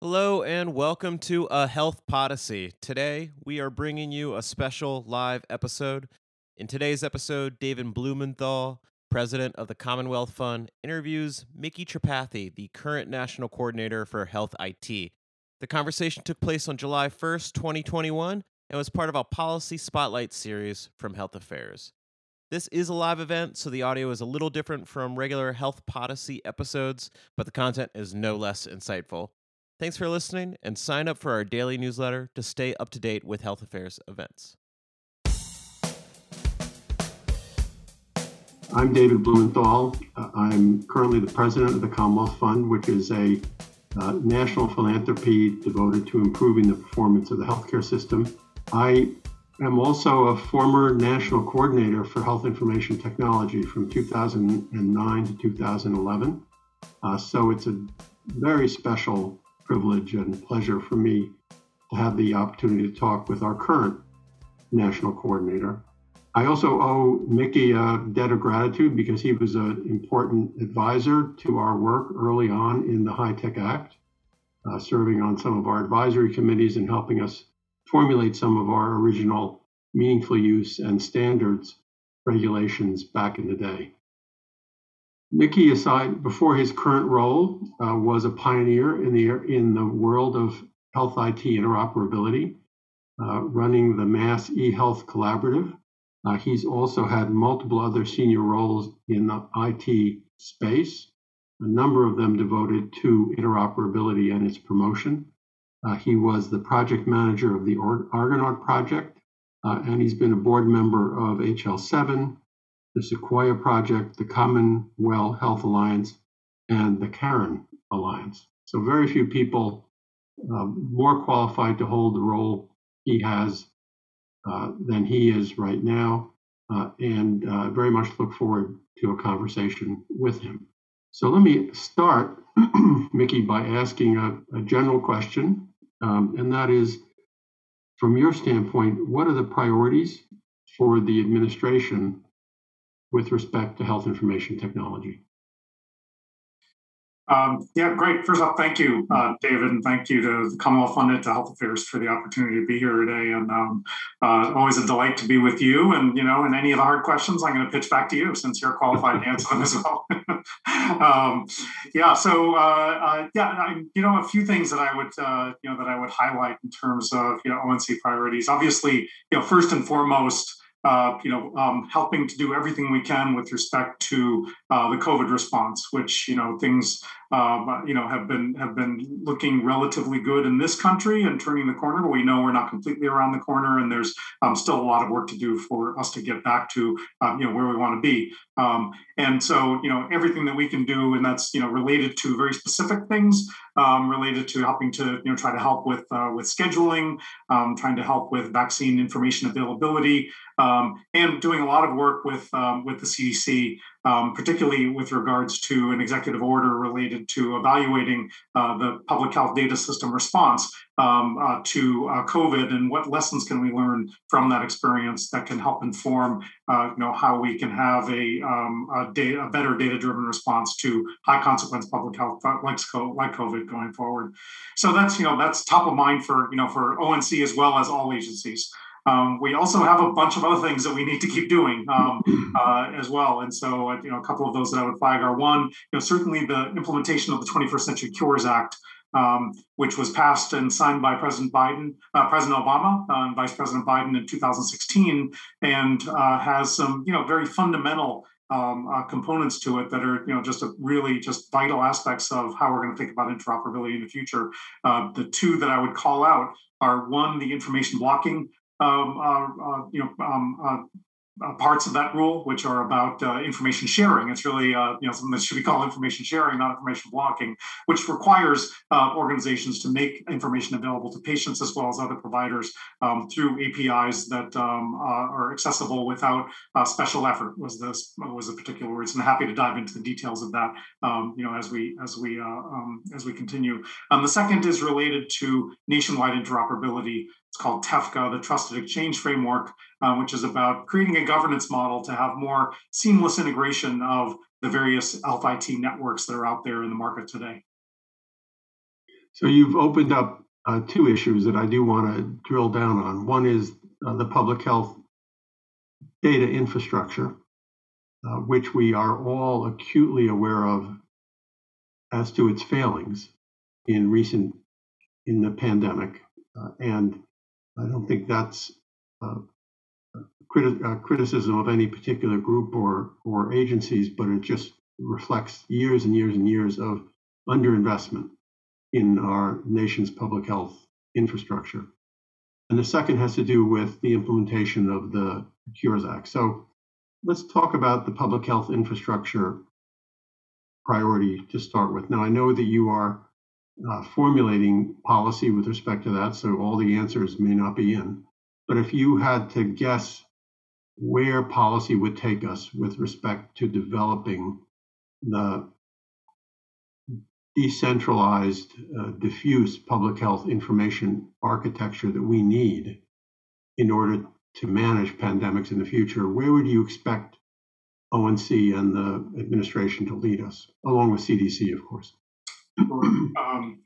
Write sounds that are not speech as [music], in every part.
Hello and welcome to a Health Podyssey. Today we are bringing you a special live episode. In today's episode, David Blumenthal, president of the Commonwealth Fund, interviews Micky Tripathi, the current national coordinator for Health IT. The conversation took place on July 1st, 2021, and was part of our Policy Spotlight series from Health Affairs. This is a live event, so the audio is a little different from regular Health Podyssey episodes, but the content is no less insightful. Thanks for listening, and sign up for our daily newsletter to stay up to date with health affairs events. I'm David Blumenthal. Uh, I'm currently the president of the Commonwealth Fund, which is a uh, national philanthropy devoted to improving the performance of the healthcare system. I am also a former national coordinator for health information technology from 2009 to 2011. Uh, so it's a very special privilege and pleasure for me to have the opportunity to talk with our current national coordinator. I also owe Micky a debt of gratitude because he was an important advisor to our work early on in the HITECH Act, uh, serving on some of our advisory committees and helping us formulate some of our original meaningful use and standards regulations back in the day. Micky, aside before his current role, uh, was a pioneer in the in the world of health IT interoperability, uh, running the Mass eHealth Collaborative. Uh, he's also had multiple other senior roles in the IT space, a number of them devoted to interoperability and its promotion. Uh, he was the project manager of the Argonaut project, uh, and he's been a board member of HL7, the Sequoia Project, the Commonwealth Health Alliance, and the CARIN Alliance. So, very few people uh, more qualified to hold the role he has uh, than he is right now, uh, and uh, very much look forward to a conversation with him. So, let me start, [clears throat] Micky, by asking a, a general question, um, and that is from your standpoint, what are the priorities for the administration with respect to health information technology? Um, yeah, great. First off, thank you, uh, David, and thank you to the Commonwealth Fund and to Health Affairs for the opportunity to be here today. And um, uh, always a delight to be with you. And you know, in any of the hard questions, I'm going to pitch back to you since you're qualified to answer them as well. [laughs] um, yeah. So uh, uh, yeah, I, you know, a few things that I would uh, you know that I would highlight in terms of you know ONC priorities. Obviously, you know, first and foremost uh, you know, um, helping to do everything we can with respect to uh, the COVID response, which you know things uh, you know have been have been looking relatively good in this country and turning the corner. But we know we're not completely around the corner, and there's um, still a lot of work to do for us to get back to um, you know where we want to be. Um, and so you know everything that we can do, and that's you know related to very specific things um, related to helping to you know try to help with uh, with scheduling, um, trying to help with vaccine information availability um, and doing a lot of work with um, with the CDC, um, particularly with regards to an executive order related to evaluating uh, the public health data system response um, uh, to uh, COVID and what lessons can we learn from that experience that can help inform, uh, you know, how we can have a, um, a, data, a better data-driven response to high consequence public health like, like COVID going forward. So that's you know that's top of mind for you know for ONC as well as all agencies. Um, we also have a bunch of other things that we need to keep doing um, uh, as well. And so, uh, you know, a couple of those that I would flag are one, you know, certainly the implementation of the 21st Century Cures Act, um, which was passed and signed by President Biden, uh, President Obama, uh, and Vice President Biden in 2016, and uh, has some, you know, very fundamental um, uh, components to it that are you know just a really just vital aspects of how we're going to think about interoperability in the future. Uh, the two that I would call out are one, the information blocking um, uh, you know, um, uh, uh, parts of that rule, which are about uh, information sharing. It's really uh, you know something that should be called information sharing, not information blocking, which requires uh, organizations to make information available to patients as well as other providers um, through APIs that um, uh, are accessible without special effort. Was this was a particular reason? Happy to dive into the details of that. Um, you know, as we as we um, as we continue. Um, the second is related to nationwide interoperability. It's called TEFCA, the Trusted Exchange Framework, uh, which is about creating a governance model to have more seamless integration of the various health IT networks that are out there in the market today. So you've opened up uh, two issues that I do want to drill down on. One is uh, the public health data infrastructure, uh, which we are all acutely aware of as to its failings in recent in the pandemic, uh, and I don't think that's uh, criti- uh, criticism of any particular group or or agencies, but it just reflects years and years and years of underinvestment in our nation's public health infrastructure. And the second has to do with the implementation of the Cures Act. So let's talk about the public health infrastructure priority to start with. Now, I know that you are uh, formulating policy with respect to that, so all the answers may not be in. But if you had to guess where policy would take us with respect to developing the decentralized, uh, diffuse public health information architecture that we need in order to manage pandemics in the future, where would you expect ONC and the administration to lead us, along with CDC, of course? Um,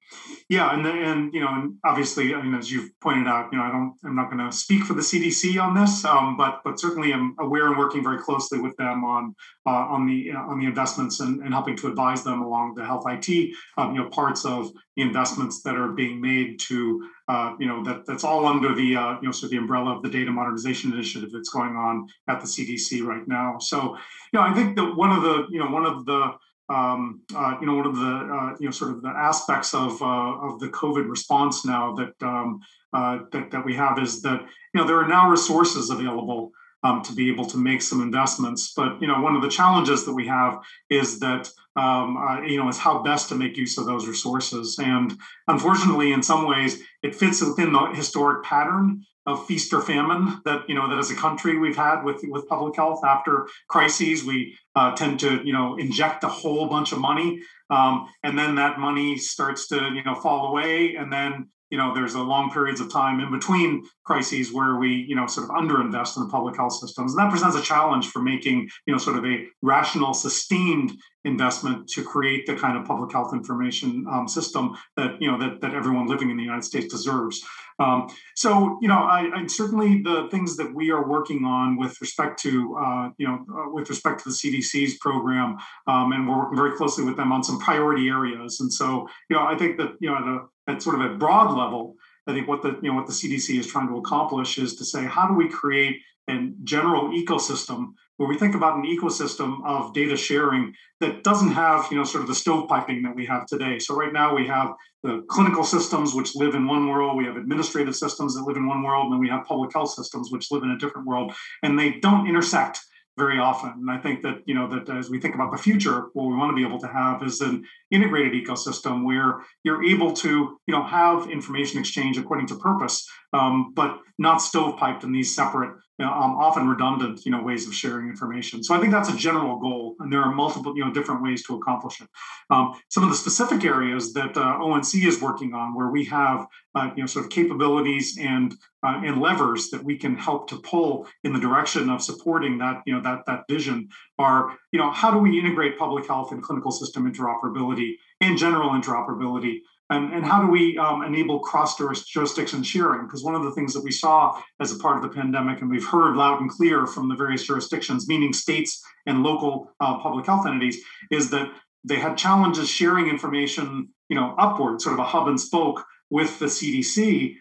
yeah, and and you know, and obviously, I mean, as you've pointed out, you know, I don't, I'm not going to speak for the CDC on this, um, but but certainly I'm aware and working very closely with them on uh, on the uh, on the investments and, and helping to advise them along the health IT, um, you know, parts of the investments that are being made to, uh, you know, that that's all under the uh, you know sort of the umbrella of the data modernization initiative that's going on at the CDC right now. So, you know, I think that one of the you know one of the um, uh, you know, one of the uh, you know sort of the aspects of uh, of the COVID response now that, um, uh, that that we have is that you know there are now resources available um, to be able to make some investments. But you know, one of the challenges that we have is that um, uh, you know is how best to make use of those resources. And unfortunately, in some ways, it fits within the historic pattern of feast or famine that you know that as a country we've had with with public health after crises we uh, tend to you know inject a whole bunch of money um, and then that money starts to you know fall away and then you know there's a long periods of time in between crises where we you know sort of underinvest in the public health systems. And that presents a challenge for making you know sort of a rational sustained investment to create the kind of public health information um, system that you know that, that everyone living in the united states deserves. Um, so you know I, I, certainly the things that we are working on with respect to uh, you know uh, with respect to the cdc's program um, and we're working very closely with them on some priority areas. And so you know i think that you know at a at sort of a broad level, I think what the you know what the CDC is trying to accomplish is to say how do we create a general ecosystem where we think about an ecosystem of data sharing that doesn't have you know sort of the stovepiping that we have today. So right now we have the clinical systems which live in one world, we have administrative systems that live in one world, and then we have public health systems which live in a different world, and they don't intersect very often. And I think that you know that as we think about the future, what we want to be able to have is an integrated ecosystem where you're able to you know have information exchange according to purpose, um, but not stovepiped in these separate you know, um, often redundant, you know, ways of sharing information. So I think that's a general goal, and there are multiple, you know, different ways to accomplish it. Um, some of the specific areas that uh, ONC is working on, where we have, uh, you know, sort of capabilities and uh, and levers that we can help to pull in the direction of supporting that, you know, that that vision, are, you know, how do we integrate public health and clinical system interoperability and general interoperability and, how do we um, enable cross jurisdiction sharing? Because one of the things that we saw as a part of the pandemic, and we've heard loud and clear from the various jurisdictions, meaning states and local uh, public health entities, is that they had challenges sharing information, you know, upward, sort of a hub and spoke with the CDC,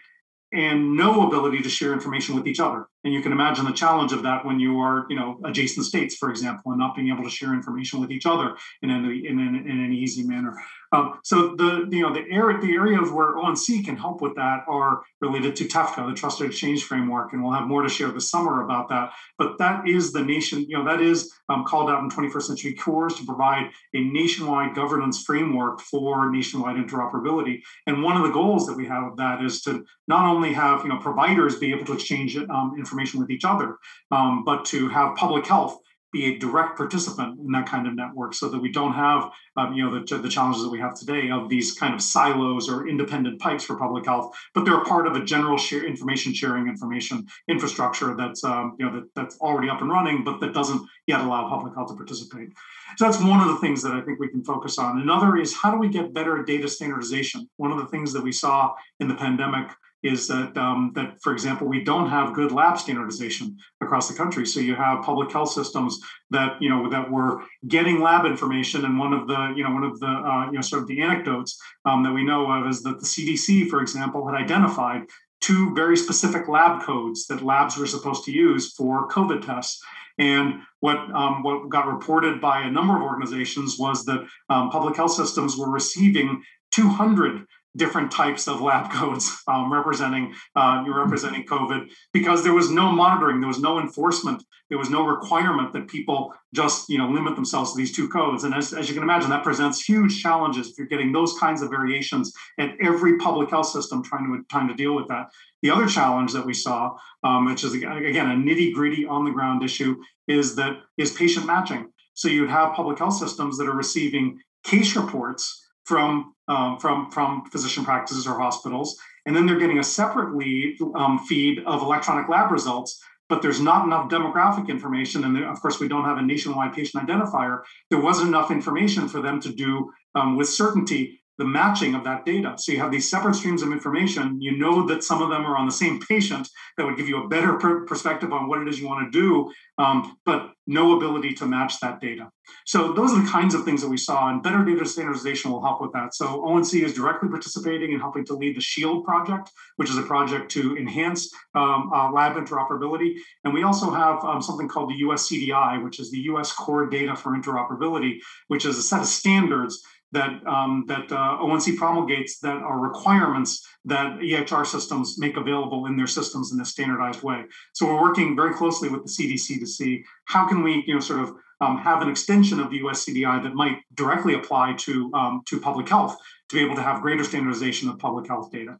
and no ability to share information with each other. And you can imagine the challenge of that when you are, you know, adjacent states, for example, and not being able to share information with each other in any in, in an easy manner. Um, so the you know the area the areas where ONC can help with that are related to TEFCA, the Trusted Exchange Framework, and we'll have more to share this summer about that. But that is the nation, you know, that is um, called out in 21st Century Cures to provide a nationwide governance framework for nationwide interoperability. And one of the goals that we have of that is to not only have you know providers be able to exchange um, information with each other, um, but to have public health be a direct participant in that kind of network so that we don't have um, you know the, the challenges that we have today of these kind of silos or independent pipes for public health but they're part of a general share information sharing information infrastructure that's um, you know that, that's already up and running but that doesn't yet allow public health to participate. So that's one of the things that i think we can focus on. Another is how do we get better data standardization? One of the things that we saw in the pandemic is that um, that for example we don't have good lab standardization across the country. So you have public health systems that you know that were getting lab information and one of the you know one of the uh, you know sort of the anecdotes um, that we know of is that the cdc for example had identified two very specific lab codes that labs were supposed to use for covid tests. And what um, what got reported by a number of organizations was that um, public health systems were receiving 200 different types of lab [laughs] codes um, representing uh, you're representing COVID because there was no monitoring, there was no enforcement, there was no requirement that people just you know limit themselves to these two codes. And as, as you can imagine, that presents huge challenges if you're getting those kinds of variations at every public health system trying to trying to deal with that. The other challenge that we saw, um, which is again a nitty gritty on the ground issue, is that is patient matching. So you'd have public health systems that are receiving case reports from um, from from physician practices or hospitals, and then they're getting a separate lead um, feed of electronic lab results. But there's not enough demographic information, and of course we don't have a nationwide patient identifier. There wasn't enough information for them to do um, with certainty the matching of that data. So you have these separate streams of information. You know that some of them are on the same patient that would give you a better per- perspective on what it is you want to do, um, but no ability to match that data. So those are the kinds of things that we saw, and better data standardization will help with that. So ONC is directly participating in helping to lead the SHIELD project, which is a project to enhance um, uh, lab interoperability. And we also have um, something called the US CDI, which is the US Core Data for Interoperability, which is a set of standards that um, that uh, ONC promulgates that are requirements that EHR systems make available in their systems in a standardized way. So we're working very closely with the CDC to see how can we, you know, sort of um, have an extension of the US CDI that might directly apply to um, to public health to be able to have greater standardization of public health data.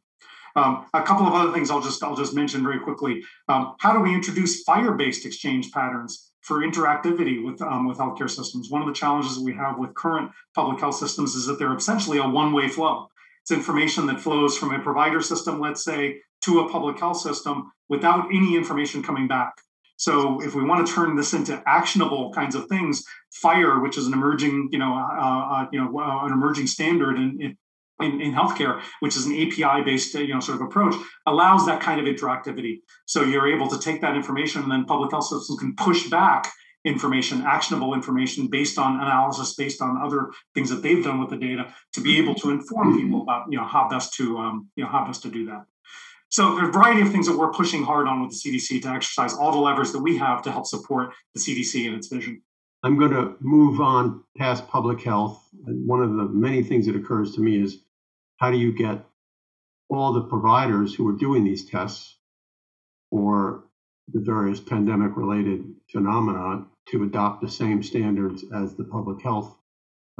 Um, a couple of other things I'll just I'll just mention very quickly. Um, how do we introduce FHIR-based exchange patterns for interactivity with um, with healthcare systems. One of the challenges that we have with current public health systems is that they're essentially a one-way flow. It's information that flows from a provider system, let's say, to a public health system without any information coming back. So if we want to turn this into actionable kinds of things, FHIR, which is an emerging, you know, uh, uh, you know, uh, an emerging standard in, in in, in healthcare, which is an API-based, you know, sort of approach, allows that kind of interactivity. So you're able to take that information, and then public health systems can push back information, actionable information based on analysis, based on other things that they've done with the data, to be able to inform people about, you know, how best to, um, you know, how best to do that. So there's a variety of things that we're pushing hard on with the CDC to exercise all the levers that we have to help support the CDC and its vision. I'm going to move on past public health. One of the many things that occurs to me is how do you get all the providers who are doing these tests for the various pandemic related phenomena to adopt the same standards as the public health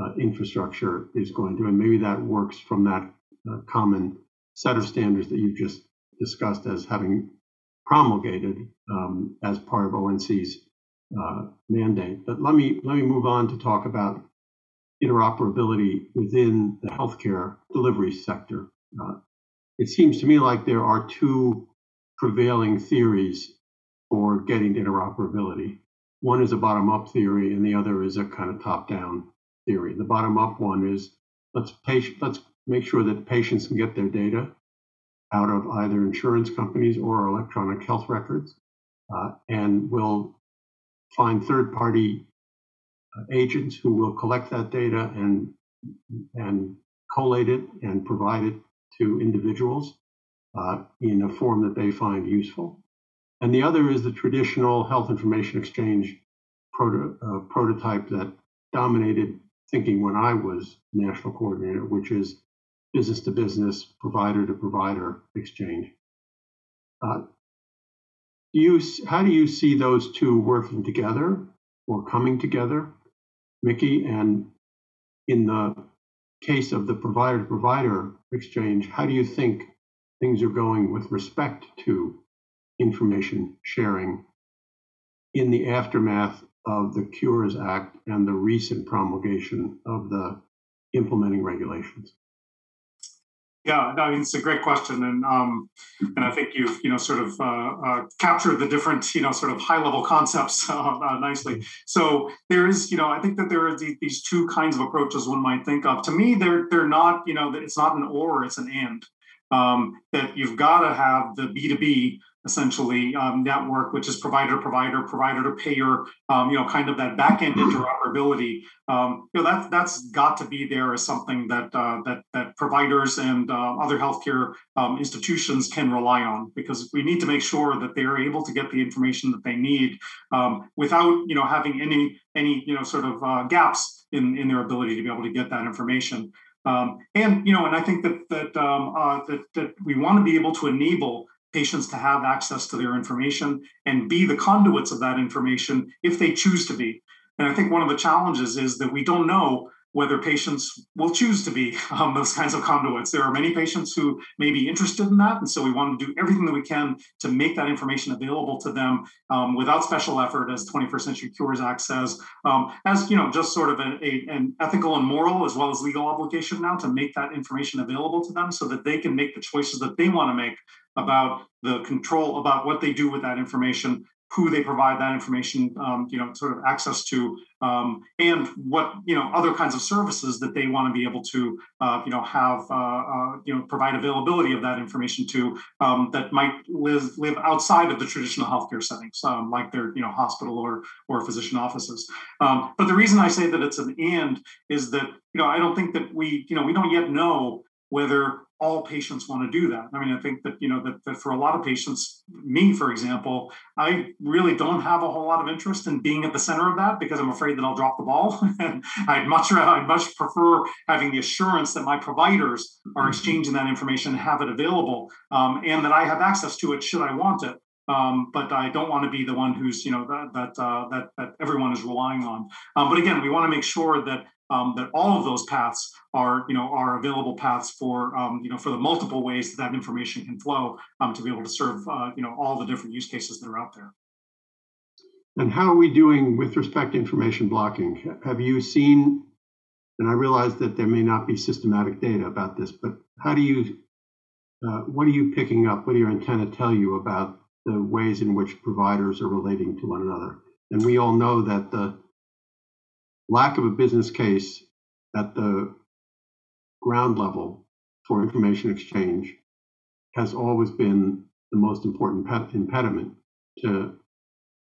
uh, infrastructure is going to? And maybe that works from that uh, common set of standards that you've just discussed as having promulgated um, as part of ONC's uh, mandate. But let me let me move on to talk about interoperability within the healthcare delivery sector. Uh, it seems to me like there are two prevailing theories for getting interoperability. One is a bottom up theory, and the other is a kind of top down theory. The bottom up one is let's, patient, let's make sure that patients can get their data out of either insurance companies or electronic health records, uh, and we'll find third party agents who will collect that data and and collate it and provide it to individuals uh, in a form that they find useful. And the other is the traditional health information exchange proto, uh, prototype that dominated thinking when I was national coordinator, which is business to business, provider to provider exchange. Uh, do you, how do you see those two working together or coming together? Micky. And in the case of the provider to provider exchange, how do you think things are going with respect to information sharing in the aftermath of the Cures Act and the recent promulgation of the implementing regulations? Yeah, mean it's a great question, and um, and I think you've you know sort of uh, uh, captured the different you know sort of high level concepts [laughs] uh, nicely. So there is you know I think that there are these two kinds of approaches one might think of. To me, they're they're not you know it's not an or, it's an and. Um, that you've got to have the B two B essentially um, network, which is provider to provider, provider to payer, um, you know, kind of that back end interoperability. Um, you know, that that's got to be there as something that uh, that that providers and uh, other healthcare um, institutions can rely on because we need to make sure that they are able to get the information that they need um, without you know having any any you know sort of uh, gaps in in their ability to be able to get that information. Um, and you know, and I think that that uh, that that we want to be able to enable patients to have access to their information and be the conduits of that information if they choose to be. And I think one of the challenges is that we don't know whether patients will choose to be [laughs] um, those kinds of conduits. There are many patients who may be interested in that, and so we want to do everything that we can to make that information available to them um, without special effort, as the 21st Century Cures Act says, um, as you know, just sort of a, an ethical and moral as well as legal obligation now to make that information available to them so that they can make the choices that they want to make about the control about what they do with that information who they provide that information, um, you know, sort of access to, um, and what you know other kinds of services that they want to be able to, uh, you know, have uh, uh, you know provide availability of that information to um, that might live live outside of the traditional healthcare settings, um, like their you know hospital or or physician offices. Um, but the reason I say that it's an and is that you know I don't think that we you know we don't yet know whether all patients want to do that. I mean, I think that you know that, that, for a lot of patients, me for example, I really don't have a whole lot of interest in being at the center of that because I'm afraid that I'll drop the ball. and [laughs] I'd much rather, I'd much prefer having the assurance that my providers are exchanging that information, and have it available, um, and that I have access to it should I want it. Um, but I don't want to be the one who's you know that that uh, that, that everyone is relying on. Um, but again, we want to make sure that um, that all of those paths are you know are available paths for um, you know for the multiple ways that that information can flow um, to be able to serve uh, you know all the different use cases that are out there. And how are we doing with respect to information blocking? Have you seen? And I realize that there may not be systematic data about this, but how do you? Uh, what are you picking up? What do your antenna tell you about the ways in which providers are relating to one another? And we all know that the lack of a business case at the ground level for information exchange has always been the most important impediment to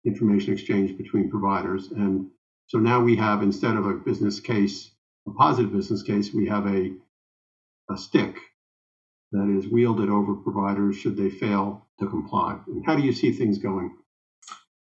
information exchange between providers. And so now we have, instead of a business case, a positive business case, we have a, a stick that is wielded over providers should they fail to comply. And how do you see things going?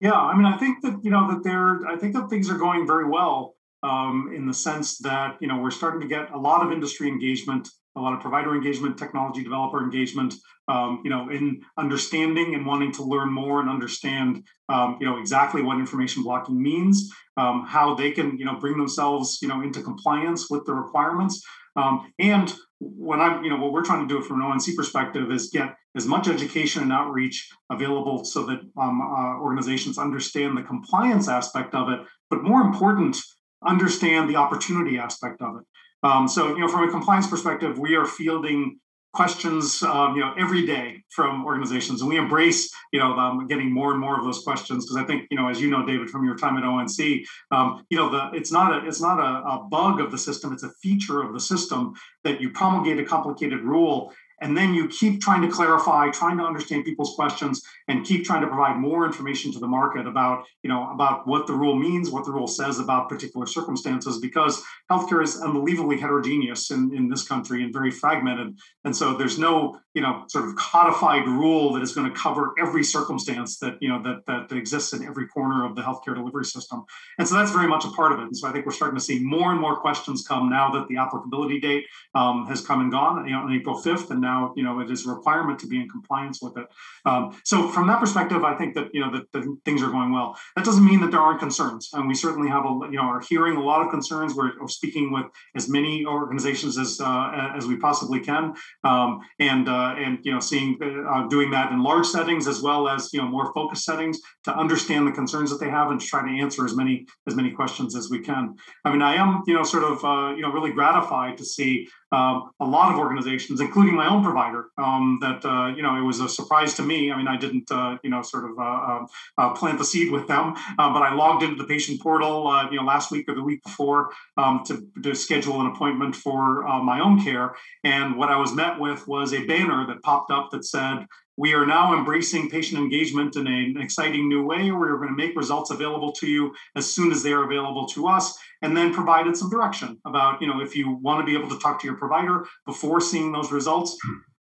Yeah, I mean, I think that you know that there. I think that things are going very well um, in the sense that you know we're starting to get a lot of industry engagement, a lot of provider engagement, technology developer engagement. Um, you know, in understanding and wanting to learn more and understand, um, you know, exactly what information blocking means, um, how they can, you know, bring themselves, you know, into compliance with the requirements, um, and when I'm, you know, what we're trying to do from an ONC perspective is get as much education and outreach available so that um, uh, organizations understand the compliance aspect of it, but more important, understand the opportunity aspect of it. Um, so, you know, from a compliance perspective, we are fielding questions, um, you know, every day from organizations, and we embrace, you know, um, getting more and more of those questions because I think, you know, as you know, David, from your time at ONC, um, you know, the it's not a it's not a, a bug of the system; it's a feature of the system that you promulgate a complicated rule and then you keep trying to clarify trying to understand people's questions and keep trying to provide more information to the market about you know about what the rule means what the rule says about particular circumstances because healthcare is unbelievably heterogeneous in, in this country and very fragmented. And so there's no you know sort of codified rule that is going to cover every circumstance that you know that that exists in every corner of the healthcare delivery system. And so that's very much a part of it. And so i think we're starting to see more and more questions come now that the applicability date um, has come and gone you know on april 5th and now you know it is a requirement to be in compliance with it. Um, so from that perspective, I think that you know that, that, things are going well. That doesn't mean that there aren't concerns, and we certainly have a you know are hearing a lot of concerns. We're, we're speaking with as many organizations as uh, as we possibly can, um, and uh, and you know seeing uh, doing that in large settings as well as you know more focused settings to understand the concerns that they have and to try to answer as many as many questions as we can. I mean, I am you know sort of uh, you know really gratified to see um, a lot of organizations, including my own provider, um, that uh, you know it was a surprise to me. I mean, I didn't uh, you know sort of uh, um, uh plant the seed with them, uh, but I logged into the patient portal uh, you know last week or the week before um, to, to schedule an appointment for my own care, and what I was met with was a banner that popped up that said we are now embracing patient engagement in an exciting new way. We're going to make results available to you as soon as they are available to us, and then provided some direction about, you know, if you want to be able to talk to your provider before seeing those results,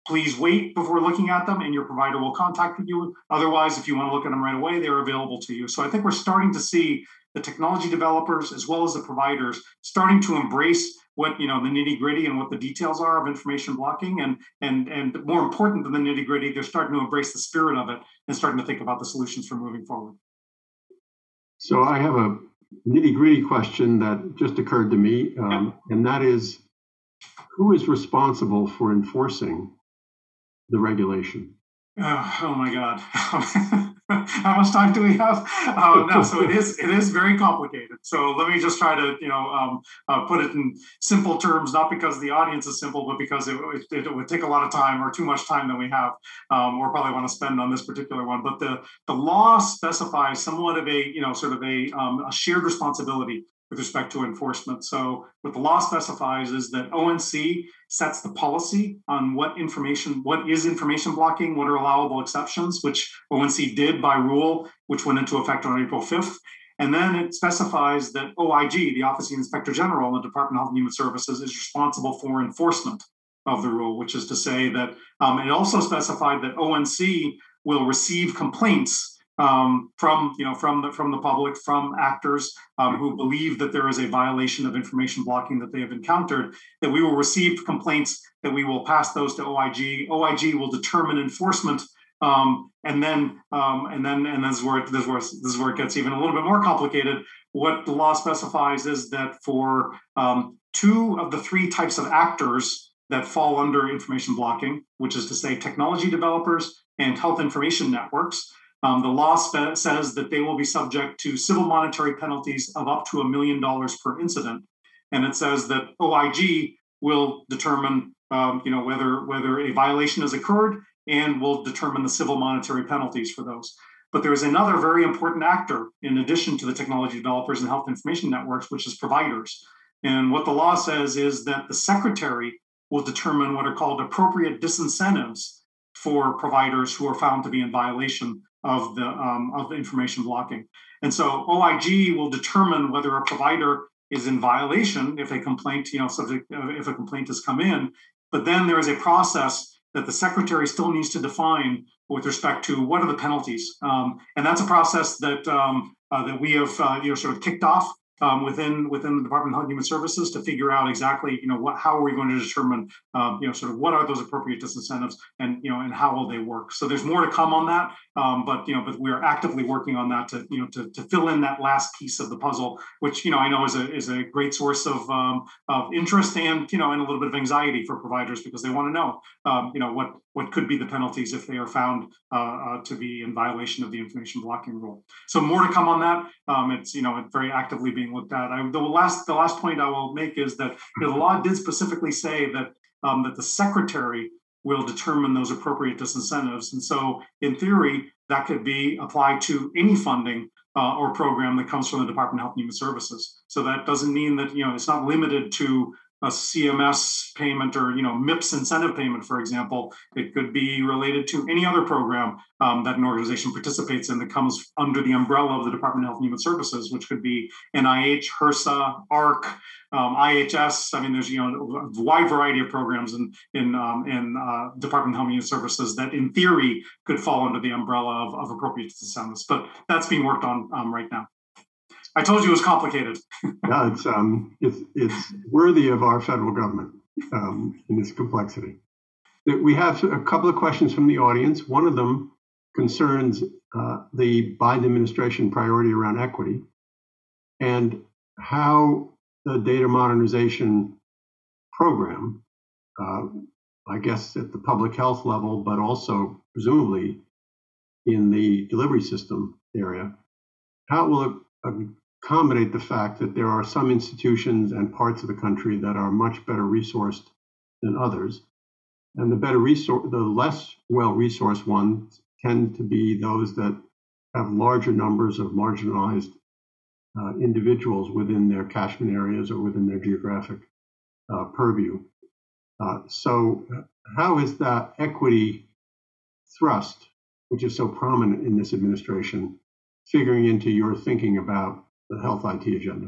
please wait before looking at them and your provider will contact you. Otherwise, if you want to look at them right away, they're available to you. So I think we're starting to see the technology developers as well as the providers starting to embrace what you know the nitty gritty and what the details are of information blocking and and and more important than the nitty gritty they're starting to embrace the spirit of it and starting to think about the solutions for moving forward so i have a nitty gritty question that just occurred to me um, and that is who is responsible for enforcing the regulation? Uh, oh my god [laughs] [laughs] how much time do we have? Um, no, so it [laughs] is it is very complicated. So let me just try to you know um, uh, put it in simple terms, not because the audience is simple, but because it, it, it would take a lot of time or too much time that we have, um, or probably want to spend on this particular one. But the the law specifies somewhat of a you know sort of a, um, a shared responsibility with respect to enforcement. So, what the law specifies is that ONC sets the policy on what information, what is information blocking, what are allowable exceptions, which ONC did by rule, which went into effect on April 5th. And then it specifies that OIG, the Office of the Inspector General, in the Department of Health and Human Services, is responsible for enforcement of the rule, which is to say that um, it also specified that ONC will receive complaints um, from you know from the from the public, from actors um, who believe that there is a violation of information blocking that they have encountered, that we will receive complaints, that we will pass those to OIG. OIG will determine enforcement. Um, and then, um, and then, and this is where this is where this is where it gets even a little bit more complicated. What the law specifies is that for um, two of the three types of actors that fall under information blocking, which is to say technology developers and health information networks, um, the law spe- says that they will be subject to civil monetary penalties of up to a million dollars per incident, and it says that OIG will determine, um, you know, whether whether a violation has occurred and will determine the civil monetary penalties for those. But there is another very important actor in addition to the technology developers and health information networks, which is providers. And what the law says is that the secretary will determine what are called appropriate disincentives for providers who are found to be in violation of the um, of information blocking. And so OIG will determine whether a provider is in violation if a complaint, you know, subject uh, if a complaint has come in. But then there is a process that the secretary still needs to define with respect to what are the penalties, um, and that's a process that um, uh, that we have uh, you know sort of kicked off um, within within the Department of Health and Human Services to figure out exactly you know what how are we going to determine um, you know sort of what are those appropriate disincentives and you know and how will they work. So there's more to come on that, um, but you know but we are actively working on that to you know to, to fill in that last piece of the puzzle, which you know I know is a is a great source of um, of interest and you know and a little bit of anxiety for providers because they want to know um, you know what what could be the penalties if they are found uh, uh, to be in violation of the information blocking rule. So more to come on that. Um, it's you know very actively being looked at. I, the last the last point I will make is that you know, the law did specifically say that um, that the secretary will determine those appropriate disincentives, and so in theory that could be applied to any funding uh, or program that comes from the Department of Health and Human Services. So that doesn't mean that you know it's not limited to a CMS payment or you know MIPS incentive payment, for example. It could be related to any other program um, that an organization participates in that comes under the umbrella of the Department of Health and Human Services, which could be NIH, HRSA, AHRQ, um, IHS. I mean, there's you know a wide variety of programs in in um, in uh, Department of Health and Human Services that, in theory, could fall under the umbrella of, of appropriate incentives. But that's being worked on um, right now. I told you it was complicated. [laughs] yeah, it's um, it's it's worthy of our federal government um, in its complexity. we have a couple of questions from the audience. One of them concerns uh, the Biden administration priority around equity and how the data modernization program, uh, I guess at the public health level, but also presumably in the delivery system area, how will it accommodate the fact that there are some institutions and parts of the country that are much better resourced than others? And the better resource, the less well resourced ones tend to be those that have larger numbers of marginalized uh, individuals within their catchment areas or within their geographic uh, purview. Uh, so, how is that equity thrust, which is so prominent in this administration, figuring into your thinking about the health IT agenda?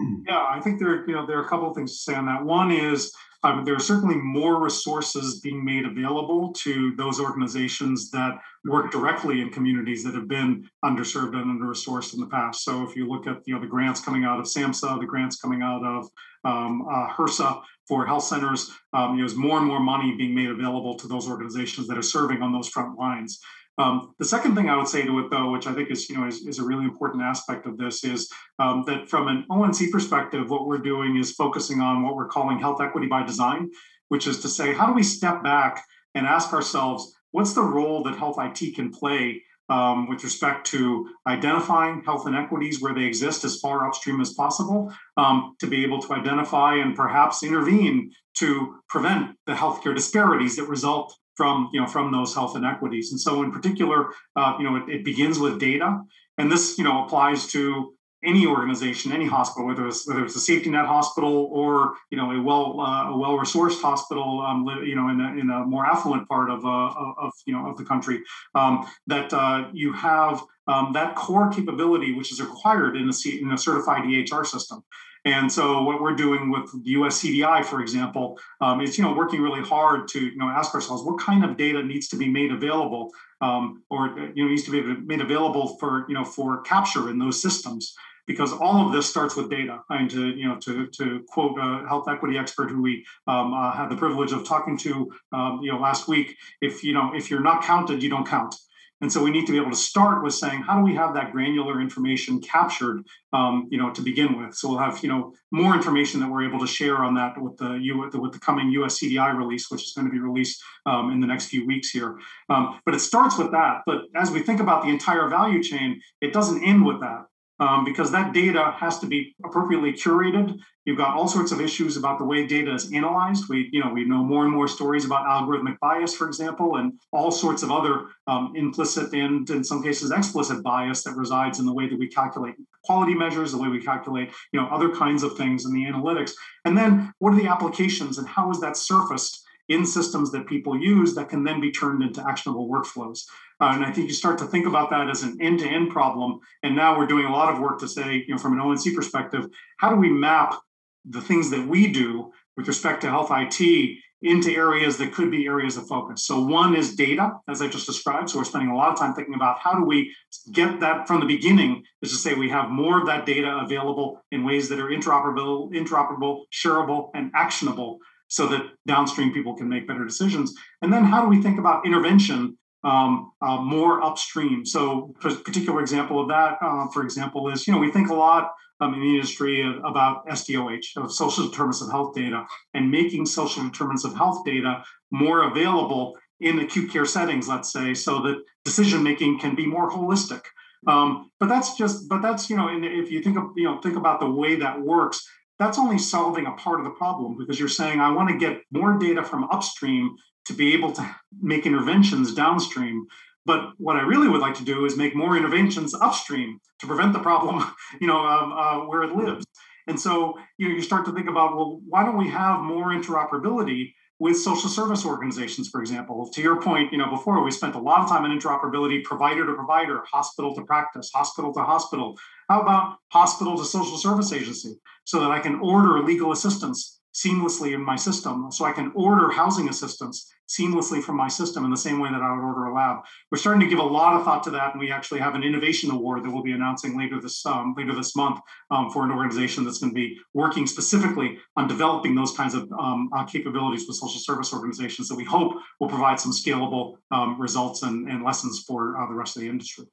[clears throat] Yeah, I think there, you know, there are a couple of things to say on that. One is um, there are certainly more resources being made available to those organizations that work directly in communities that have been underserved and under-resourced in the past. So if you look at you know the grants coming out of SAMHSA, the grants coming out of um, uh, HRSA for health centers, um, you know, there's more and more money being made available to those organizations that are serving on those front lines. Um, the second thing I would say to it, though, which I think is you know is, is a really important aspect of this, is um, that from an ONC perspective, what we're doing is focusing on what we're calling health equity by design, which is to say, how do we step back and ask ourselves, what's the role that health IT can play um, with respect to identifying health inequities where they exist as far upstream as possible, um, to be able to identify and perhaps intervene to prevent the healthcare disparities that result from you know from those health inequities. And so, in particular, uh, you know, it, it, begins with data, and this you know applies to any organization, any hospital, whether it's whether it's a safety net hospital or you know a well uh, a well resourced hospital, um, you know, in a, in a more affluent part of uh, of you know of the country, um, that uh, you have um, that core capability which is required in a, in a certified EHR system. And so what we're doing with the US CDI, for example, um, is you know working really hard to you know ask ourselves what kind of data needs to be made available um, or you know needs to be made available for you know for capture in those systems because all of this starts with data. And to you know to to quote a health equity expert who we um, uh, had the privilege of talking to um, you know last week, if you know if you're not counted, you don't count. And so we need to be able to start with saying, how do we have that granular information captured, um, you know, to begin with? So we'll have, you know, more information that we're able to share on that with the, the, with the coming US CDI release, which is going to be released um, in the next few weeks here. Um, but it starts with that. But as we think about the entire value chain, it doesn't end with that um, because that data has to be appropriately curated. You've got all sorts of issues about the way data is analyzed. We, you know, we know more and more stories about algorithmic bias, for example, and all sorts of other um, implicit and, in some cases, explicit bias that resides in the way that we calculate quality measures, the way we calculate, you know, other kinds of things in the analytics. And then, what are the applications, and how is that surfaced? In systems that people use that can then be turned into actionable workflows. Uh, and I think you start to think about that as an end-to-end problem. And now we're doing a lot of work to say, you know, from an ONC perspective, how do we map the things that we do with respect to health IT into areas that could be areas of focus. So one is data, as I just described. So we're spending a lot of time thinking about how do we get that from the beginning, is to say we have more of that data available in ways that are interoperable, interoperable, shareable, and actionable so that downstream people can make better decisions. And then how do we think about intervention um, uh, more upstream? So, a particular example of that, uh, for example, is you know we think a lot um, in the industry about SDOH, of social determinants of health data, and making social determinants of health data more available in acute care settings, let's say, so that decision making can be more holistic. Um, but that's just, but that's you know, if you think of you know think about the way that works, that's only solving a part of the problem because you're saying, I want to get more data from upstream to be able to make interventions downstream. But what I really would like to do is make more interventions upstream to prevent the problem, [laughs] you know, um, uh, where it lives. And so, you know, you start to think about, well, why don't we have more interoperability with social service organizations, for example. To your point, you know, before we spent a lot of time in interoperability, provider to provider, hospital to practice, hospital to hospital. How about hospital to social service agency, so that I can order legal assistance seamlessly in my system. So I can order housing assistance seamlessly from my system in the same way that I would order a lab. We're starting to give a lot of thought to that, and we actually have an innovation award that we'll be announcing later this um, later this month um, for an organization that's going to be working specifically on developing those kinds of um, uh, capabilities with social service organizations that we hope will provide some scalable um, results and, and, lessons for uh, the rest of the industry.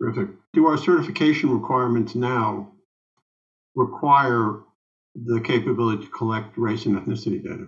Terrific. Do our certification requirements now require the capability to collect race and ethnicity data?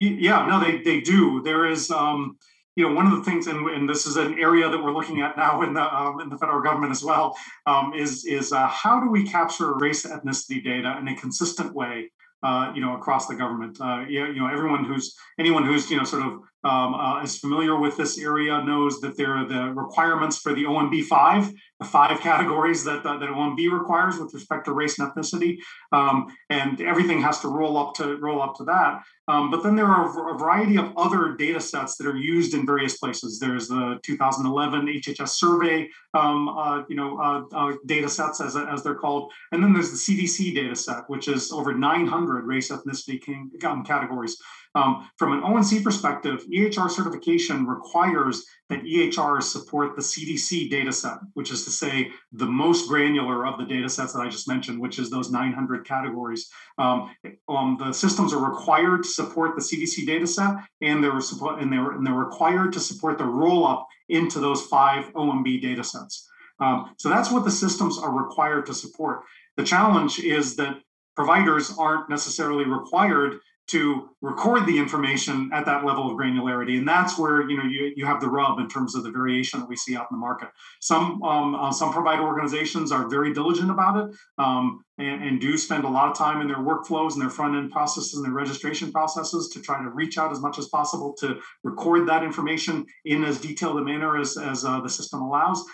Yeah, no, they they do. There is, um, you know, one of the things, and, and this is an area that we're looking at now in the um, in the federal government as well, um, is is uh, how do we capture race ethnicity data in a consistent way, uh, you know, across the government? Uh, you, you know, everyone who's anyone who's you know sort of um, uh, is familiar with this area knows that there are the requirements for the OMB five, the five categories that uh, that OMB requires with respect to race and ethnicity, um, and everything has to roll up to roll up to that. Um, but then there are a variety of other data sets that are used in various places. There's the 2011 HHS survey, um, uh, you know, uh, uh, data sets as, as they're called, and then there's the CDC data set, which is over 900 race ethnicity um, categories. Um, from an ONC perspective, EHR certification requires that EHRs support the CDC data set, which is to say the most granular of the data sets that I just mentioned, which is those 900 categories. Um, um, the systems are required to support the CDC data set, and they're, and, they're, and they're required to support the roll up into those five OMB data sets. Um, so that's what the systems are required to support. The challenge is that providers aren't necessarily required to record the information at that level of granularity. And that's where you know you, you have the rub in terms of the variation that we see out in the market. Some um, uh, some provider organizations are very diligent about it um, and, and, do spend a lot of time in their workflows and their front end processes and their registration processes to try to reach out as much as possible to record that information in as detailed a manner as, as uh, the system allows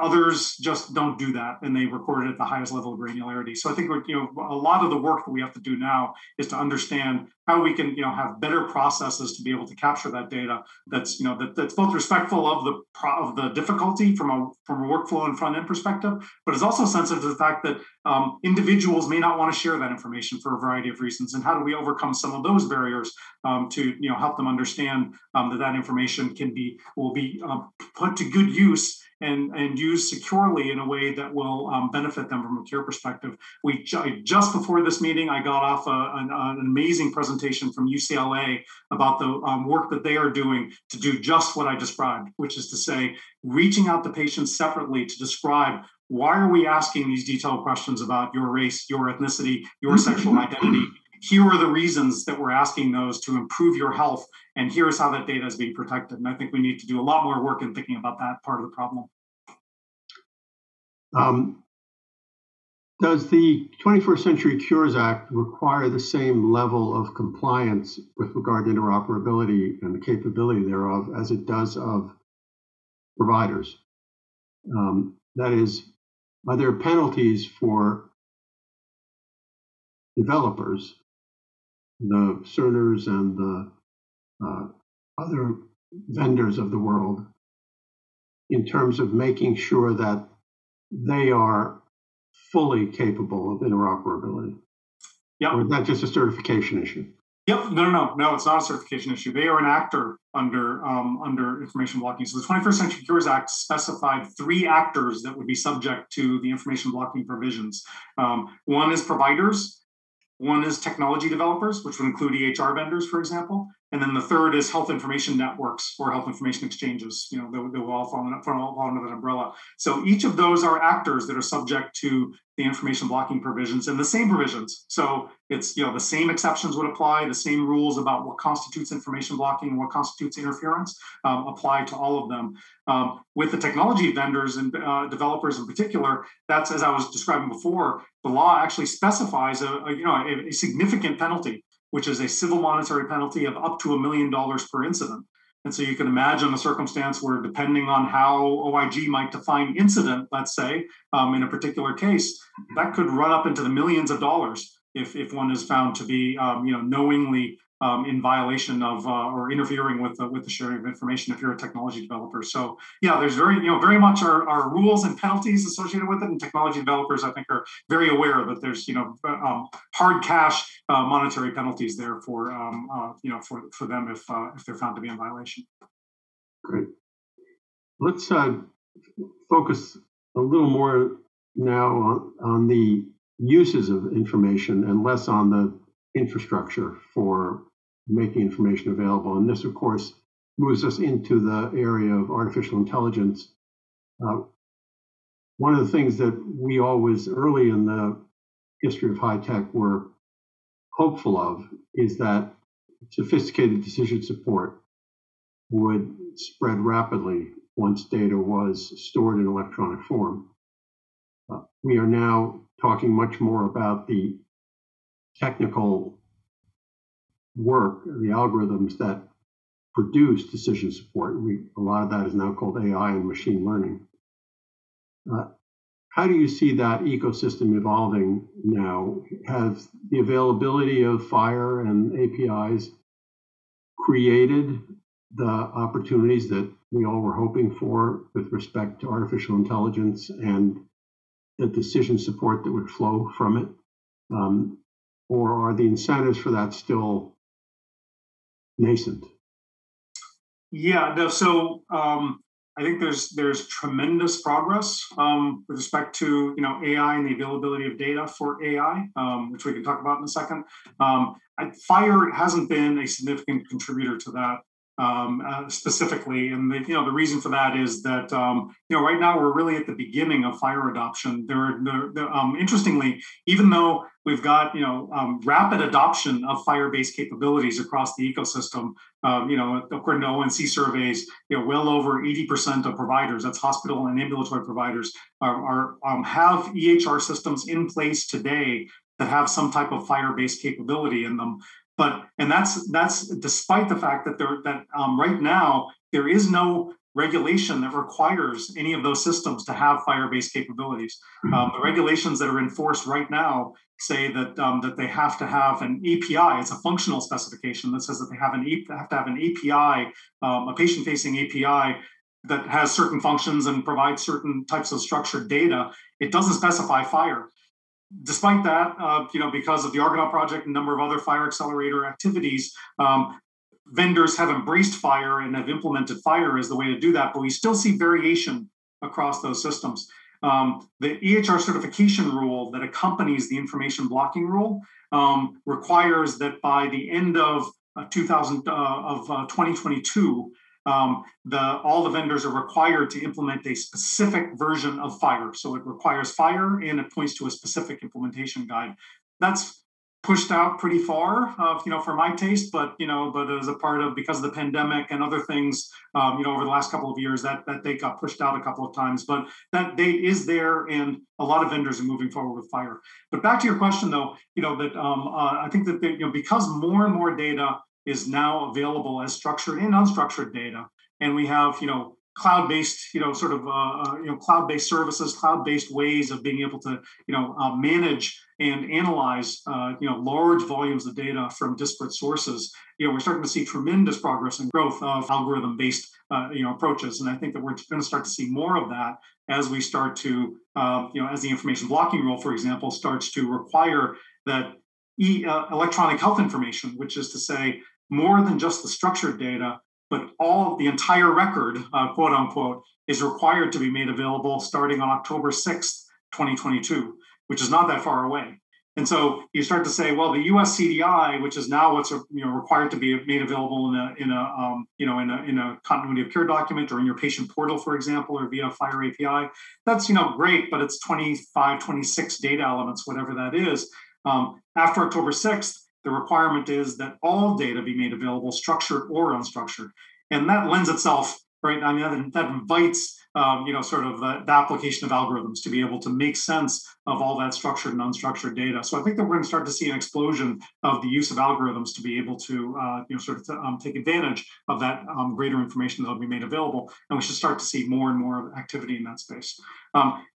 Others just don't do that, and they record it at the highest level of granularity. So I think you know a lot of the work that we have to do now is to understand how we can you know have better processes to be able to capture that data. That's you know that, that's both respectful of the of the difficulty from a from a workflow and front end perspective, but is also sensitive to the fact that um, individuals may not want to share that information for a variety of reasons. And how do we overcome some of those barriers um, to you know help them understand um, that that information can be will be um, put to good use and, and used securely in a way that will um, benefit them from a care perspective. We just before this meeting, I got off a, an, an, amazing presentation from UCLA about the um, work that they are doing to do just what I described, which is to say, reaching out to patients separately to describe why are we asking these detailed questions about your race, your ethnicity, your sexual [laughs] identity. Here are the reasons that we're asking those to improve your health and here's how that data is being protected. And I think we need to do a lot more work in thinking about that part of the problem. Um, does the 21st Century Cures Act require the same level of compliance with regard to interoperability and the capability thereof as it does of providers? Um, that is, are there penalties for developers, the Cerners and the uh, other vendors of the world in terms of making sure that they are fully capable of interoperability? Yeah. Or is that just a certification issue? Yep. No, no, no, no. It's not a certification issue. They are an actor under um, under information blocking. So the 21st Century Cures Act specified three actors that would be subject to the information blocking provisions. Um, one is providers. One is technology developers, which would include EHR vendors, for example. And then the third is health information networks or health information exchanges. You know, they, they will all fall, in, fall under that umbrella. So each of those are actors that are subject to the information blocking provisions and the same provisions. So it's you know the same exceptions would apply, the same rules about what constitutes information blocking, what constitutes interference um, apply to all of them. Um, with the technology vendors and uh, developers in particular, that's as I was describing before, the law actually specifies a, a you know a, a significant penalty which is a civil monetary penalty of up to a million dollars per incident. And so you can imagine a circumstance where, depending on how OIG might define incident, let's say, um, in a particular case, that could run up into the millions of dollars if, if one is found to be, um, you know, knowingly um, in violation of uh, or interfering with the, with the sharing of information if you're a technology developer. So yeah, there's very you know very much our, our rules and penalties associated with it, and technology developers I think are very aware that there's you know um, hard cash uh, monetary penalties there for um, uh, you know for for them if uh, if they're found to be in violation. Great. Let's uh, focus a little more now on, on the uses of information and less on the infrastructure for making information available. And this, of course, moves us into the area of artificial intelligence. Uh, one of the things that we always, early in the history of HITECH, were hopeful of is that sophisticated decision support would spread rapidly once data was stored in electronic form. Uh, we are now talking much more about the technical work, the algorithms that produce decision support. We, a lot of that is now called AI and machine learning. Uh, how do you see that ecosystem evolving now? Has the availability of FHIR and APIs created the opportunities that we all were hoping for with respect to artificial intelligence and the decision support that would flow from it? Um, or are the incentives for that still nascent? Yeah, no, so um, I think there's there's tremendous progress um, with respect to you know AI and the availability of data for AI, um, which we can talk about in a second. Um, FHIR hasn't been a significant contributor to that um, uh, specifically. And the, you know the reason for that is that um, you know right now we're really at the beginning of FHIR adoption. There there, there, um, interestingly, even though we've got you know um, rapid adoption of FHIR-based capabilities across the ecosystem. Um, you know, according to ONC surveys, you know, well over 80% of providers, that's hospital and ambulatory providers, are, are um, have EHR systems in place today that have some type of FHIR-based capability in them. But and that's that's despite the fact that there that um, right now there is no regulation that requires any of those systems to have FHIR-based capabilities. Mm-hmm. Um, the regulations that are enforced right now say that um, that they have to have an API. It's a functional specification that says that they have an they have to have an API, um, a patient-facing API that has certain functions and provides certain types of structured data. It doesn't specify FHIR despite that, uh, you know, because of the Argonaut project and a number of other FHIR accelerator activities, um, vendors have embraced FHIR and have implemented FHIR as the way to do that. But we still see variation across those systems. Um, the EHR certification rule that accompanies the information blocking rule um, requires that by the end of uh, 2000 uh, of uh, 2022, um, the, all the vendors are required to implement a specific version of FHIR. So it requires FHIR and it points to a specific implementation guide. That's pushed out pretty far, uh, you know, for my taste. But you know, but as a part of because of the pandemic and other things, um, you know, over the last couple of years, that that date got pushed out a couple of times. But that date is there, and a lot of vendors are moving forward with FHIR. But back to your question, though, you know, that um, uh, I think that they, you know because more and more data is now available as structured and unstructured data. And we have, you know, cloud-based, you know, sort of, uh, uh, you know, cloud-based services, cloud-based ways of being able to, you know, uh, manage and analyze, uh, you know, large volumes of data from disparate sources. You know, we're starting to see tremendous progress and growth of algorithm-based, uh, you know, approaches. And I think that we're going to start to see more of that as we start to, uh, you know, as the information blocking rule, for example, starts to require that e- electronic health information, which is to say, more than just the structured data, but all the entire record, uh, quote unquote, is required to be made available starting on October 6th, 2022, which is not that far away. And so you start to say, well, the USCDI, which is now what's you know required to be made available in a in a um, you know in a in a continuity of care document or in your patient portal, for example, or via FHIR API, that's you know great, but it's 25, 26 data elements, whatever that is. Um, after October 6th, the requirement is that all data be made available, structured or unstructured. And that lends itself, right? I mean, that, that invites, um, you know, sort of the, the, application of algorithms to be able to make sense of all that structured and unstructured data. So I think that we're going to start to see an explosion of the use of algorithms to be able to, uh, you know, sort of to, um, take advantage of that um, greater information that will be made available. And we should start to see more and more activity in that space.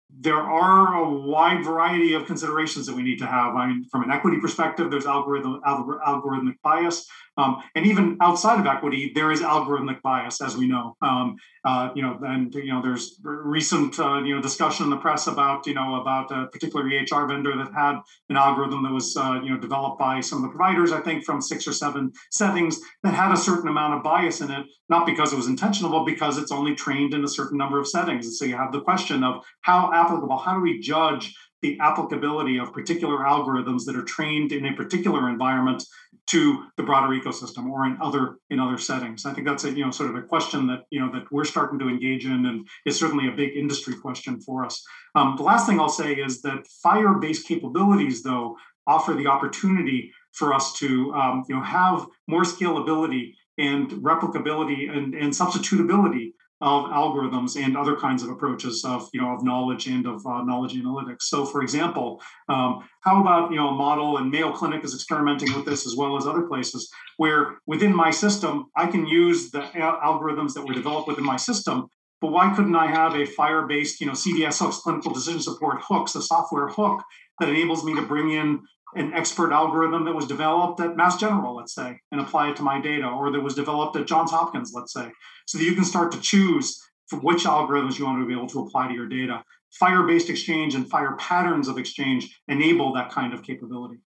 There are a wide variety of considerations that we need to have. I mean, from an equity perspective, there's algorithm, algorithmic bias. Um, and even outside of equity, there is algorithmic bias, as we know. Um, uh, you know, and you know, there's recent uh, you know discussion in the press about you know about a particular EHR vendor that had an algorithm that was uh, you know developed by some of the providers, I think, from six or seven settings that had a certain amount of bias in it, not because it was intentional, but because it's only trained in a certain number of settings. And so you have the question of how applicable, how do we judge the applicability of particular algorithms that are trained in a particular environment to the broader ecosystem or in other in other settings. I think that's a you know sort of a question that you know that we're starting to engage in and is certainly a big industry question for us. Um, the last thing i'll say is that FHIR-based capabilities though offer the opportunity for us to um, you know have more scalability and replicability and, and substitutability of algorithms and other kinds of approaches of you know of knowledge and of uh, knowledge analytics. So, for example, um, how about you know a model and Mayo Clinic is experimenting with this as well as other places where within my system I can use the algorithms that were developed within my system. But why couldn't I have a FHIR-based you know, CDS hooks, clinical decision support hooks, a software hook that enables me to bring in an expert algorithm that was developed at Mass General, let's say, and apply it to my data, or that was developed at Johns Hopkins, let's say, so that you can start to choose which algorithms you want to be able to apply to your data. FHIR based exchange and FHIR patterns of exchange enable that kind of capability.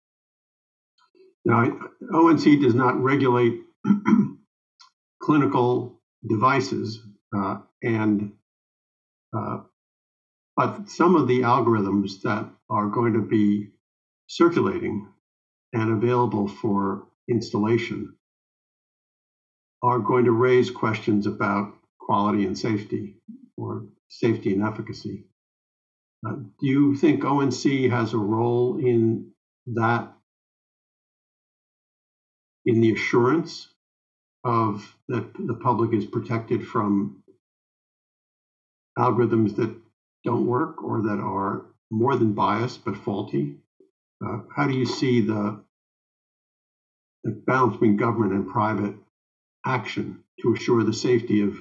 Now, ONC does not regulate [clears throat] clinical devices, uh, and uh, but some of the algorithms that are going to be circulating and available for installation are going to raise questions about quality and safety or safety and efficacy. Uh, do you think ONC has a role in that, in the assurance of that the public is protected from algorithms that don't work or that are more than biased but faulty? Uh, how do you see the, the balance between government and private action to assure the safety of,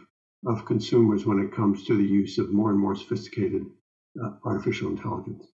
of consumers when it comes to the use of more and more sophisticated uh, artificial intelligence?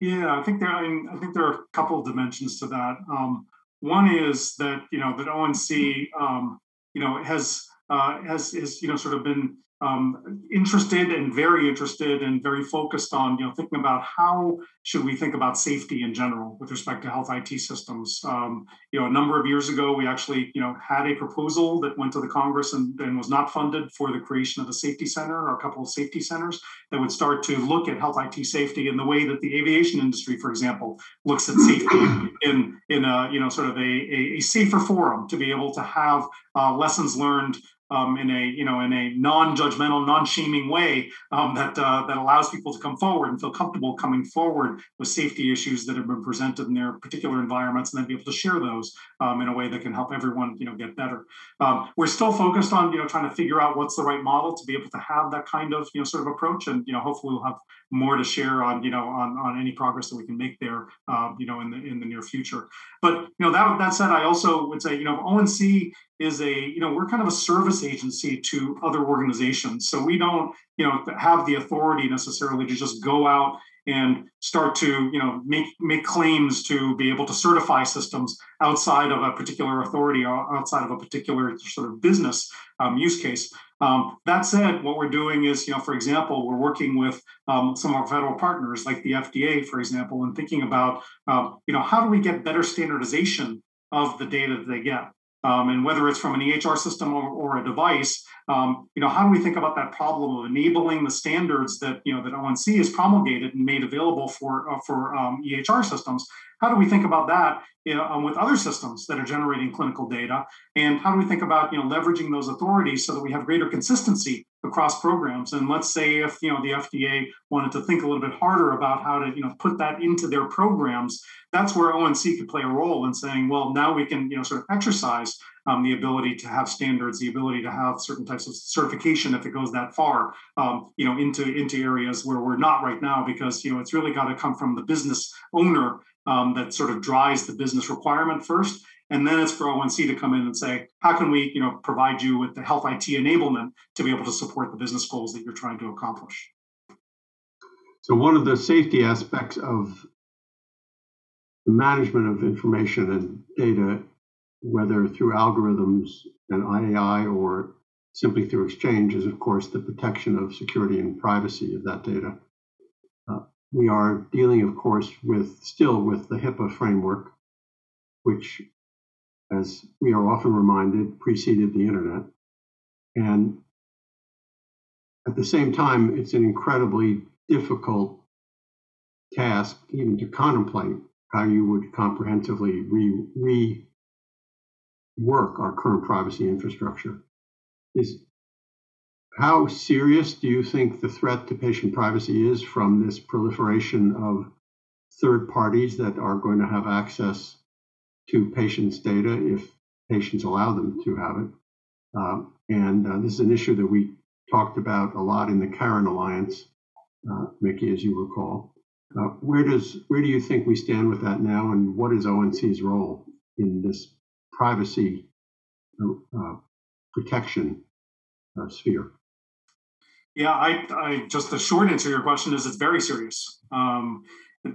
Yeah, I think there. I, mean, I think there are a couple of dimensions to that. Um, one is that you know that ONC um, you know has uh, has is you know sort of been um, interested and very interested and very focused on you know thinking about how should we think about safety in general with respect to health IT systems. Um, you know, a number of years ago, we actually you know had a proposal that went to the Congress and, and was not funded for the creation of a safety center or a couple of safety centers that would start to look at health IT safety in the way that the aviation industry, for example, looks at safety in in a you know sort of a, a, a safer forum to be able to have uh, lessons learned um, in a you know in a non-judgmental, non-shaming way um, that uh, that allows people to come forward and feel comfortable coming forward with safety issues that have been presented in their particular environments, and then be able to share those um, in a way that can help everyone you know get better. Um, we're still focused on you know trying to figure out what's the right model to be able to have that kind of you know sort of approach, and you know hopefully we'll have more to share on you know on, on any progress that we can make there uh, you know in the in the near future. But you know that that said, I also would say you know ONC is a you know we're kind of a service agency to other organizations. So we don't you know have the authority necessarily to just go out and start to you know make make claims to be able to certify systems outside of a particular authority or outside of a particular sort of business um, use case. Um, that said what we're doing is you know for example we're working with um, some of our federal partners like the fda for example and thinking about um, you know how do we get better standardization of the data that they get um, and whether it's from an EHR system or, or a device, um, you know, how do we think about that problem of enabling the standards that you know that ONC has promulgated and made available for uh, for um, EHR systems? How do we think about that you know, um, with other systems that are generating clinical data? And how do we think about you know leveraging those authorities so that we have greater consistency across programs? And let's say if you know the FDA wanted to think a little bit harder about how to you know put that into their programs, that's where ONC could play a role in saying, well, now we can you know sort of exercise um, the ability to have standards, the ability to have certain types of certification if it goes that far, um, you know, into into areas where we're not right now, because you know it's really got to come from the business owner um, that sort of drives the business requirement first, and then it's for ONC to come in and say, how can we, you know, provide you with the health IT enablement to be able to support the business goals that you're trying to accomplish. So one of the safety aspects of the management of information and data whether through algorithms and AI or simply through exchange, is of course the protection of security and privacy of that data. Uh, we are dealing, of course, with still with the HIPAA framework, which, as we are often reminded, preceded the internet. And at the same time, it's an incredibly difficult task even to contemplate how you would comprehensively re, rework our current privacy infrastructure. Is how serious do you think the threat to patient privacy is from this proliferation of third parties that are going to have access to patients' data if patients allow them to have it? Uh, and uh, this is an issue that we talked about a lot in the CARIN Alliance, uh, Micky, as you recall. Uh, where does where do you think we stand with that now, and what is ONC's role in this privacy uh, uh protection sphere? Yeah, I, I just the short answer to your question is it's very serious. Um,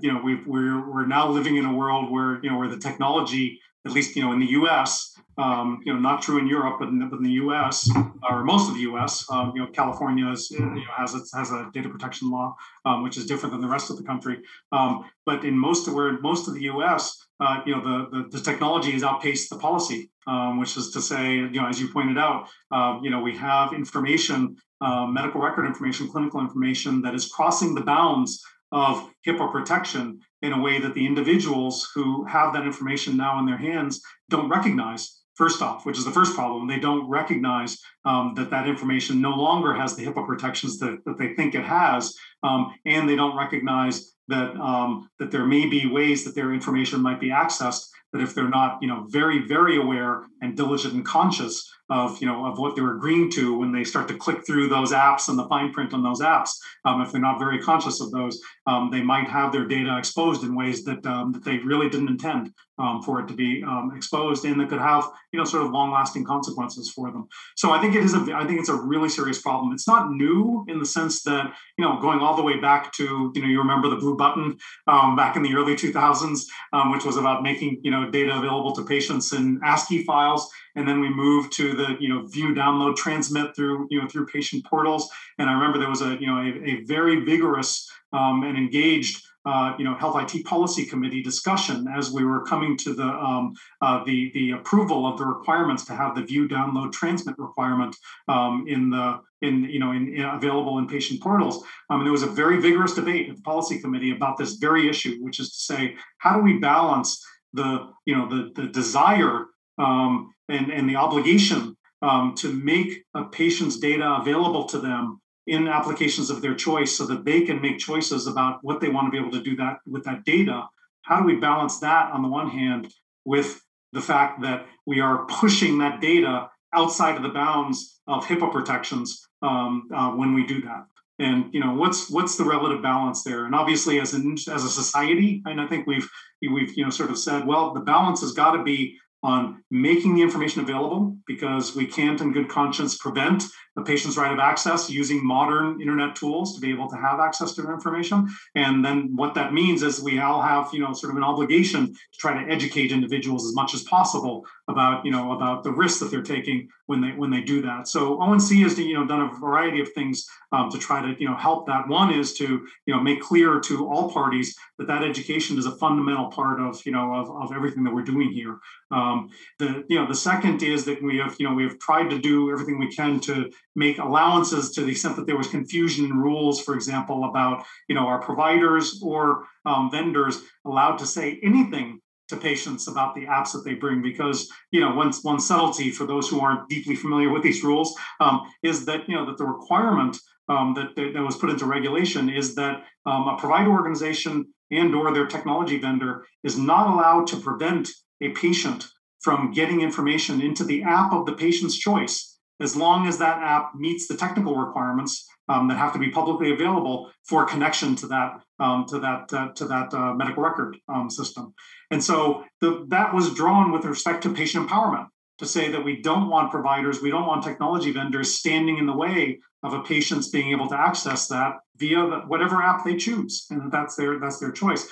you know, we we're we're now living in a world where you know where the technology, at least you know in the U.S., um, you know, not true in Europe, but in, in the U.S. or most of the U.S., um, you know, California is, you know, has a, has a data protection law, um, which is different than the rest of the country. Um, but in most of where most of the U.S., uh, you know, the, the, the technology has outpaced the policy, um, which is to say, you know, as you pointed out, uh, you know, we have information, uh, medical record information, clinical information that is crossing the bounds of HIPAA protection in a way that the individuals who have that information now in their hands don't recognize first off, which is the first problem. They don't recognize um, that that information no longer has the HIPAA protections that, that they think it has, um, and they don't recognize that um, that there may be ways that their information might be accessed. That if they're not, you know, very very aware and diligent and conscious of you know of what they're agreeing to when they start to click through those apps and the fine print on those apps, um, if they're not very conscious of those, um, they might have their data exposed in ways that um, that they really didn't intend um, for it to be um, exposed, and that could have you know sort of long-lasting consequences for them. So I think it is a I think it's a really serious problem. It's not new in the sense that you know going all the way back to you know you remember the blue button um, back in the early 2000s, um, which was about making you know data available to patients in ASCII files, and then we moved to the you know view, download, transmit through you know through patient portals. And I remember there was a you know a, a very vigorous um, and engaged uh, you know, Health IT Policy Committee discussion as we were coming to the um, uh, the the approval of the requirements to have the view, download, transmit requirement um, in the in you know in, in available in patient portals. Um, there was a very vigorous debate at the policy committee about this very issue, which is to say, how do we balance the you know the the desire um, and and the obligation um, to make a patient's data available to them in applications of their choice so that they can make choices about what they want to be able to do that with that data how do we balance that on the one hand with the fact that we are pushing that data outside of the bounds of HIPAA protections um, uh, when we do that. And you know what's what's the relative balance there? And obviously, as an as a society, and I think we've we've you know sort of said, well, the balance has got to be on making the information available because we can't, in good conscience, prevent patient's right of access using modern internet tools to be able to have access to information. And then what that means is we all have, you know, sort of an obligation to try to educate individuals as much as possible about, you know, about the risks that they're taking when they when they do that. So ONC has, you know, done a variety of things um, to try to, you know, help that. One is to, you know, make clear to all parties that that education is a fundamental part of, you know, of, of everything that we're doing here. Um, the, you know, the second is that we have, you know, we have tried to do everything we can to make allowances to the extent that there was confusion in rules, for example, about you know are providers or um, vendors allowed to say anything to patients about the apps that they bring? Because you know one, one subtlety for those who aren't deeply familiar with these rules um, is that you know that the requirement um, that, that was put into regulation is that um, a provider organization and or their technology vendor is not allowed to prevent a patient from getting information into the app of the patient's choice as long as that app meets the technical requirements um, that have to be publicly available for connection to that um, to that uh, to that uh, medical record um, system. And so the, that was drawn with respect to patient empowerment to say that we don't want providers, we don't want technology vendors standing in the way of a patient's being able to access that via the, whatever app they choose, and that's their that's their choice.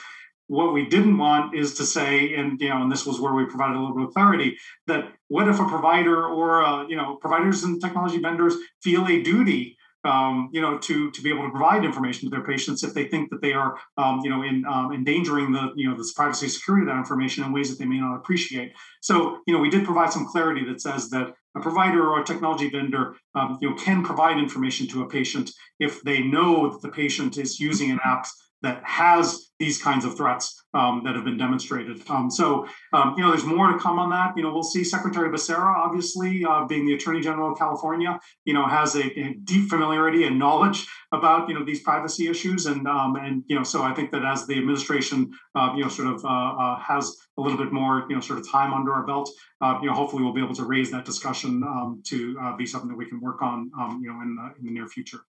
What we didn't want is to say, and you know, and this was where we provided a little bit of clarity that what if a provider or uh, you know providers and technology vendors feel a duty um, you know, to to be able to provide information to their patients if they think that they are, um, you know, in um, endangering the, you know, the privacy security of that information in ways that they may not appreciate. So, you know, we did provide some clarity that says that a provider or a technology vendor, um, you know, can provide information to a patient if they know that the patient is using an app that has these kinds of threats um, that have been demonstrated. Um, so, um, you know, there's more to come on that. You know, we'll see Secretary Becerra, obviously, uh, being the Attorney General of California, you know, has a, a deep familiarity and knowledge about, you know, these privacy issues. And, um, and you know, so I think that as the administration, uh, you know, sort of uh, uh, has a little bit more, you know, sort of time under our belt, uh, you know, hopefully we'll be able to raise that discussion um, to uh, be something that we can work on, um, you know, in the, in the near future.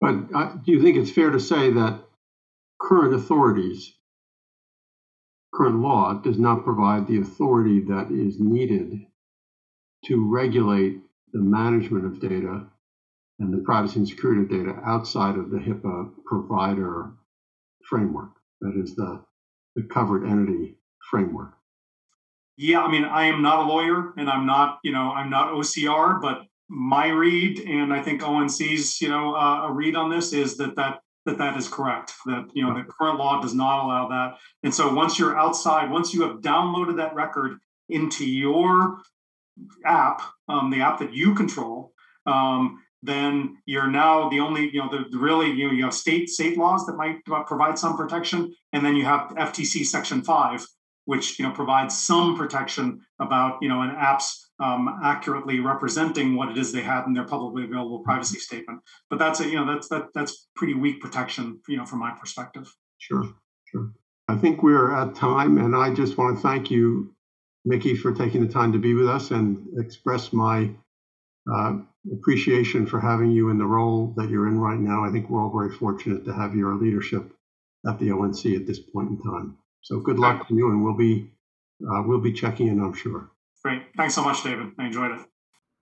But do you think it's fair to say that current authorities, current law does not provide the authority that is needed to regulate the management of data and the privacy and security of data outside of the HIPAA provider framework. That is the, the covered entity framework. Yeah, I mean, I am not a lawyer and I'm not, you know, I'm not OCR, but my read and I think ONC's, you know, uh, a read on this is that that that that is correct. That you know the current law does not allow that. And so once you're outside, once you have downloaded that record into your app, um, the app that you control, um, then you're now the only you know the, the, really you know you have state state laws that might provide some protection, and then you have FTC Section Five, which you know provides some protection about you know an app's um, accurately representing what it is they had in their publicly available privacy statement. But that's a you know that's that that's pretty weak protection, you know, from my perspective. Sure, sure. I think we're at time, and I just want to thank you, Micky, for taking the time to be with us and express my uh, appreciation for having you in the role that you're in right now. I think we're all very fortunate to have your leadership at the ONC at this point in time. So good luck to you, and we'll be uh, we'll be checking in, I'm sure. Great. Thanks so much, David. I enjoyed it.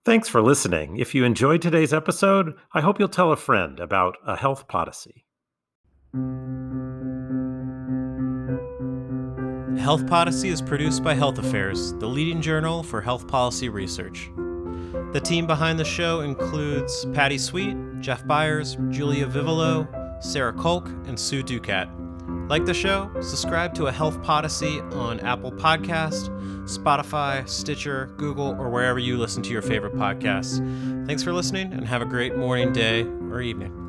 Thanks for listening. If you enjoyed today's episode, I hope you'll tell a friend about a health Podyssey. Health Policy is produced by Health Affairs, the leading journal for health policy research. The team behind the show includes Patty Sweet, Jeff Byers, Julia Vivolo, Sarah Kolk, and Sue Ducat. Like the show? Subscribe to a Health Podyssey on Apple Podcast, Spotify, Stitcher, Google, or wherever you listen to your favorite podcasts. Thanks for listening and have a great morning, day, or evening.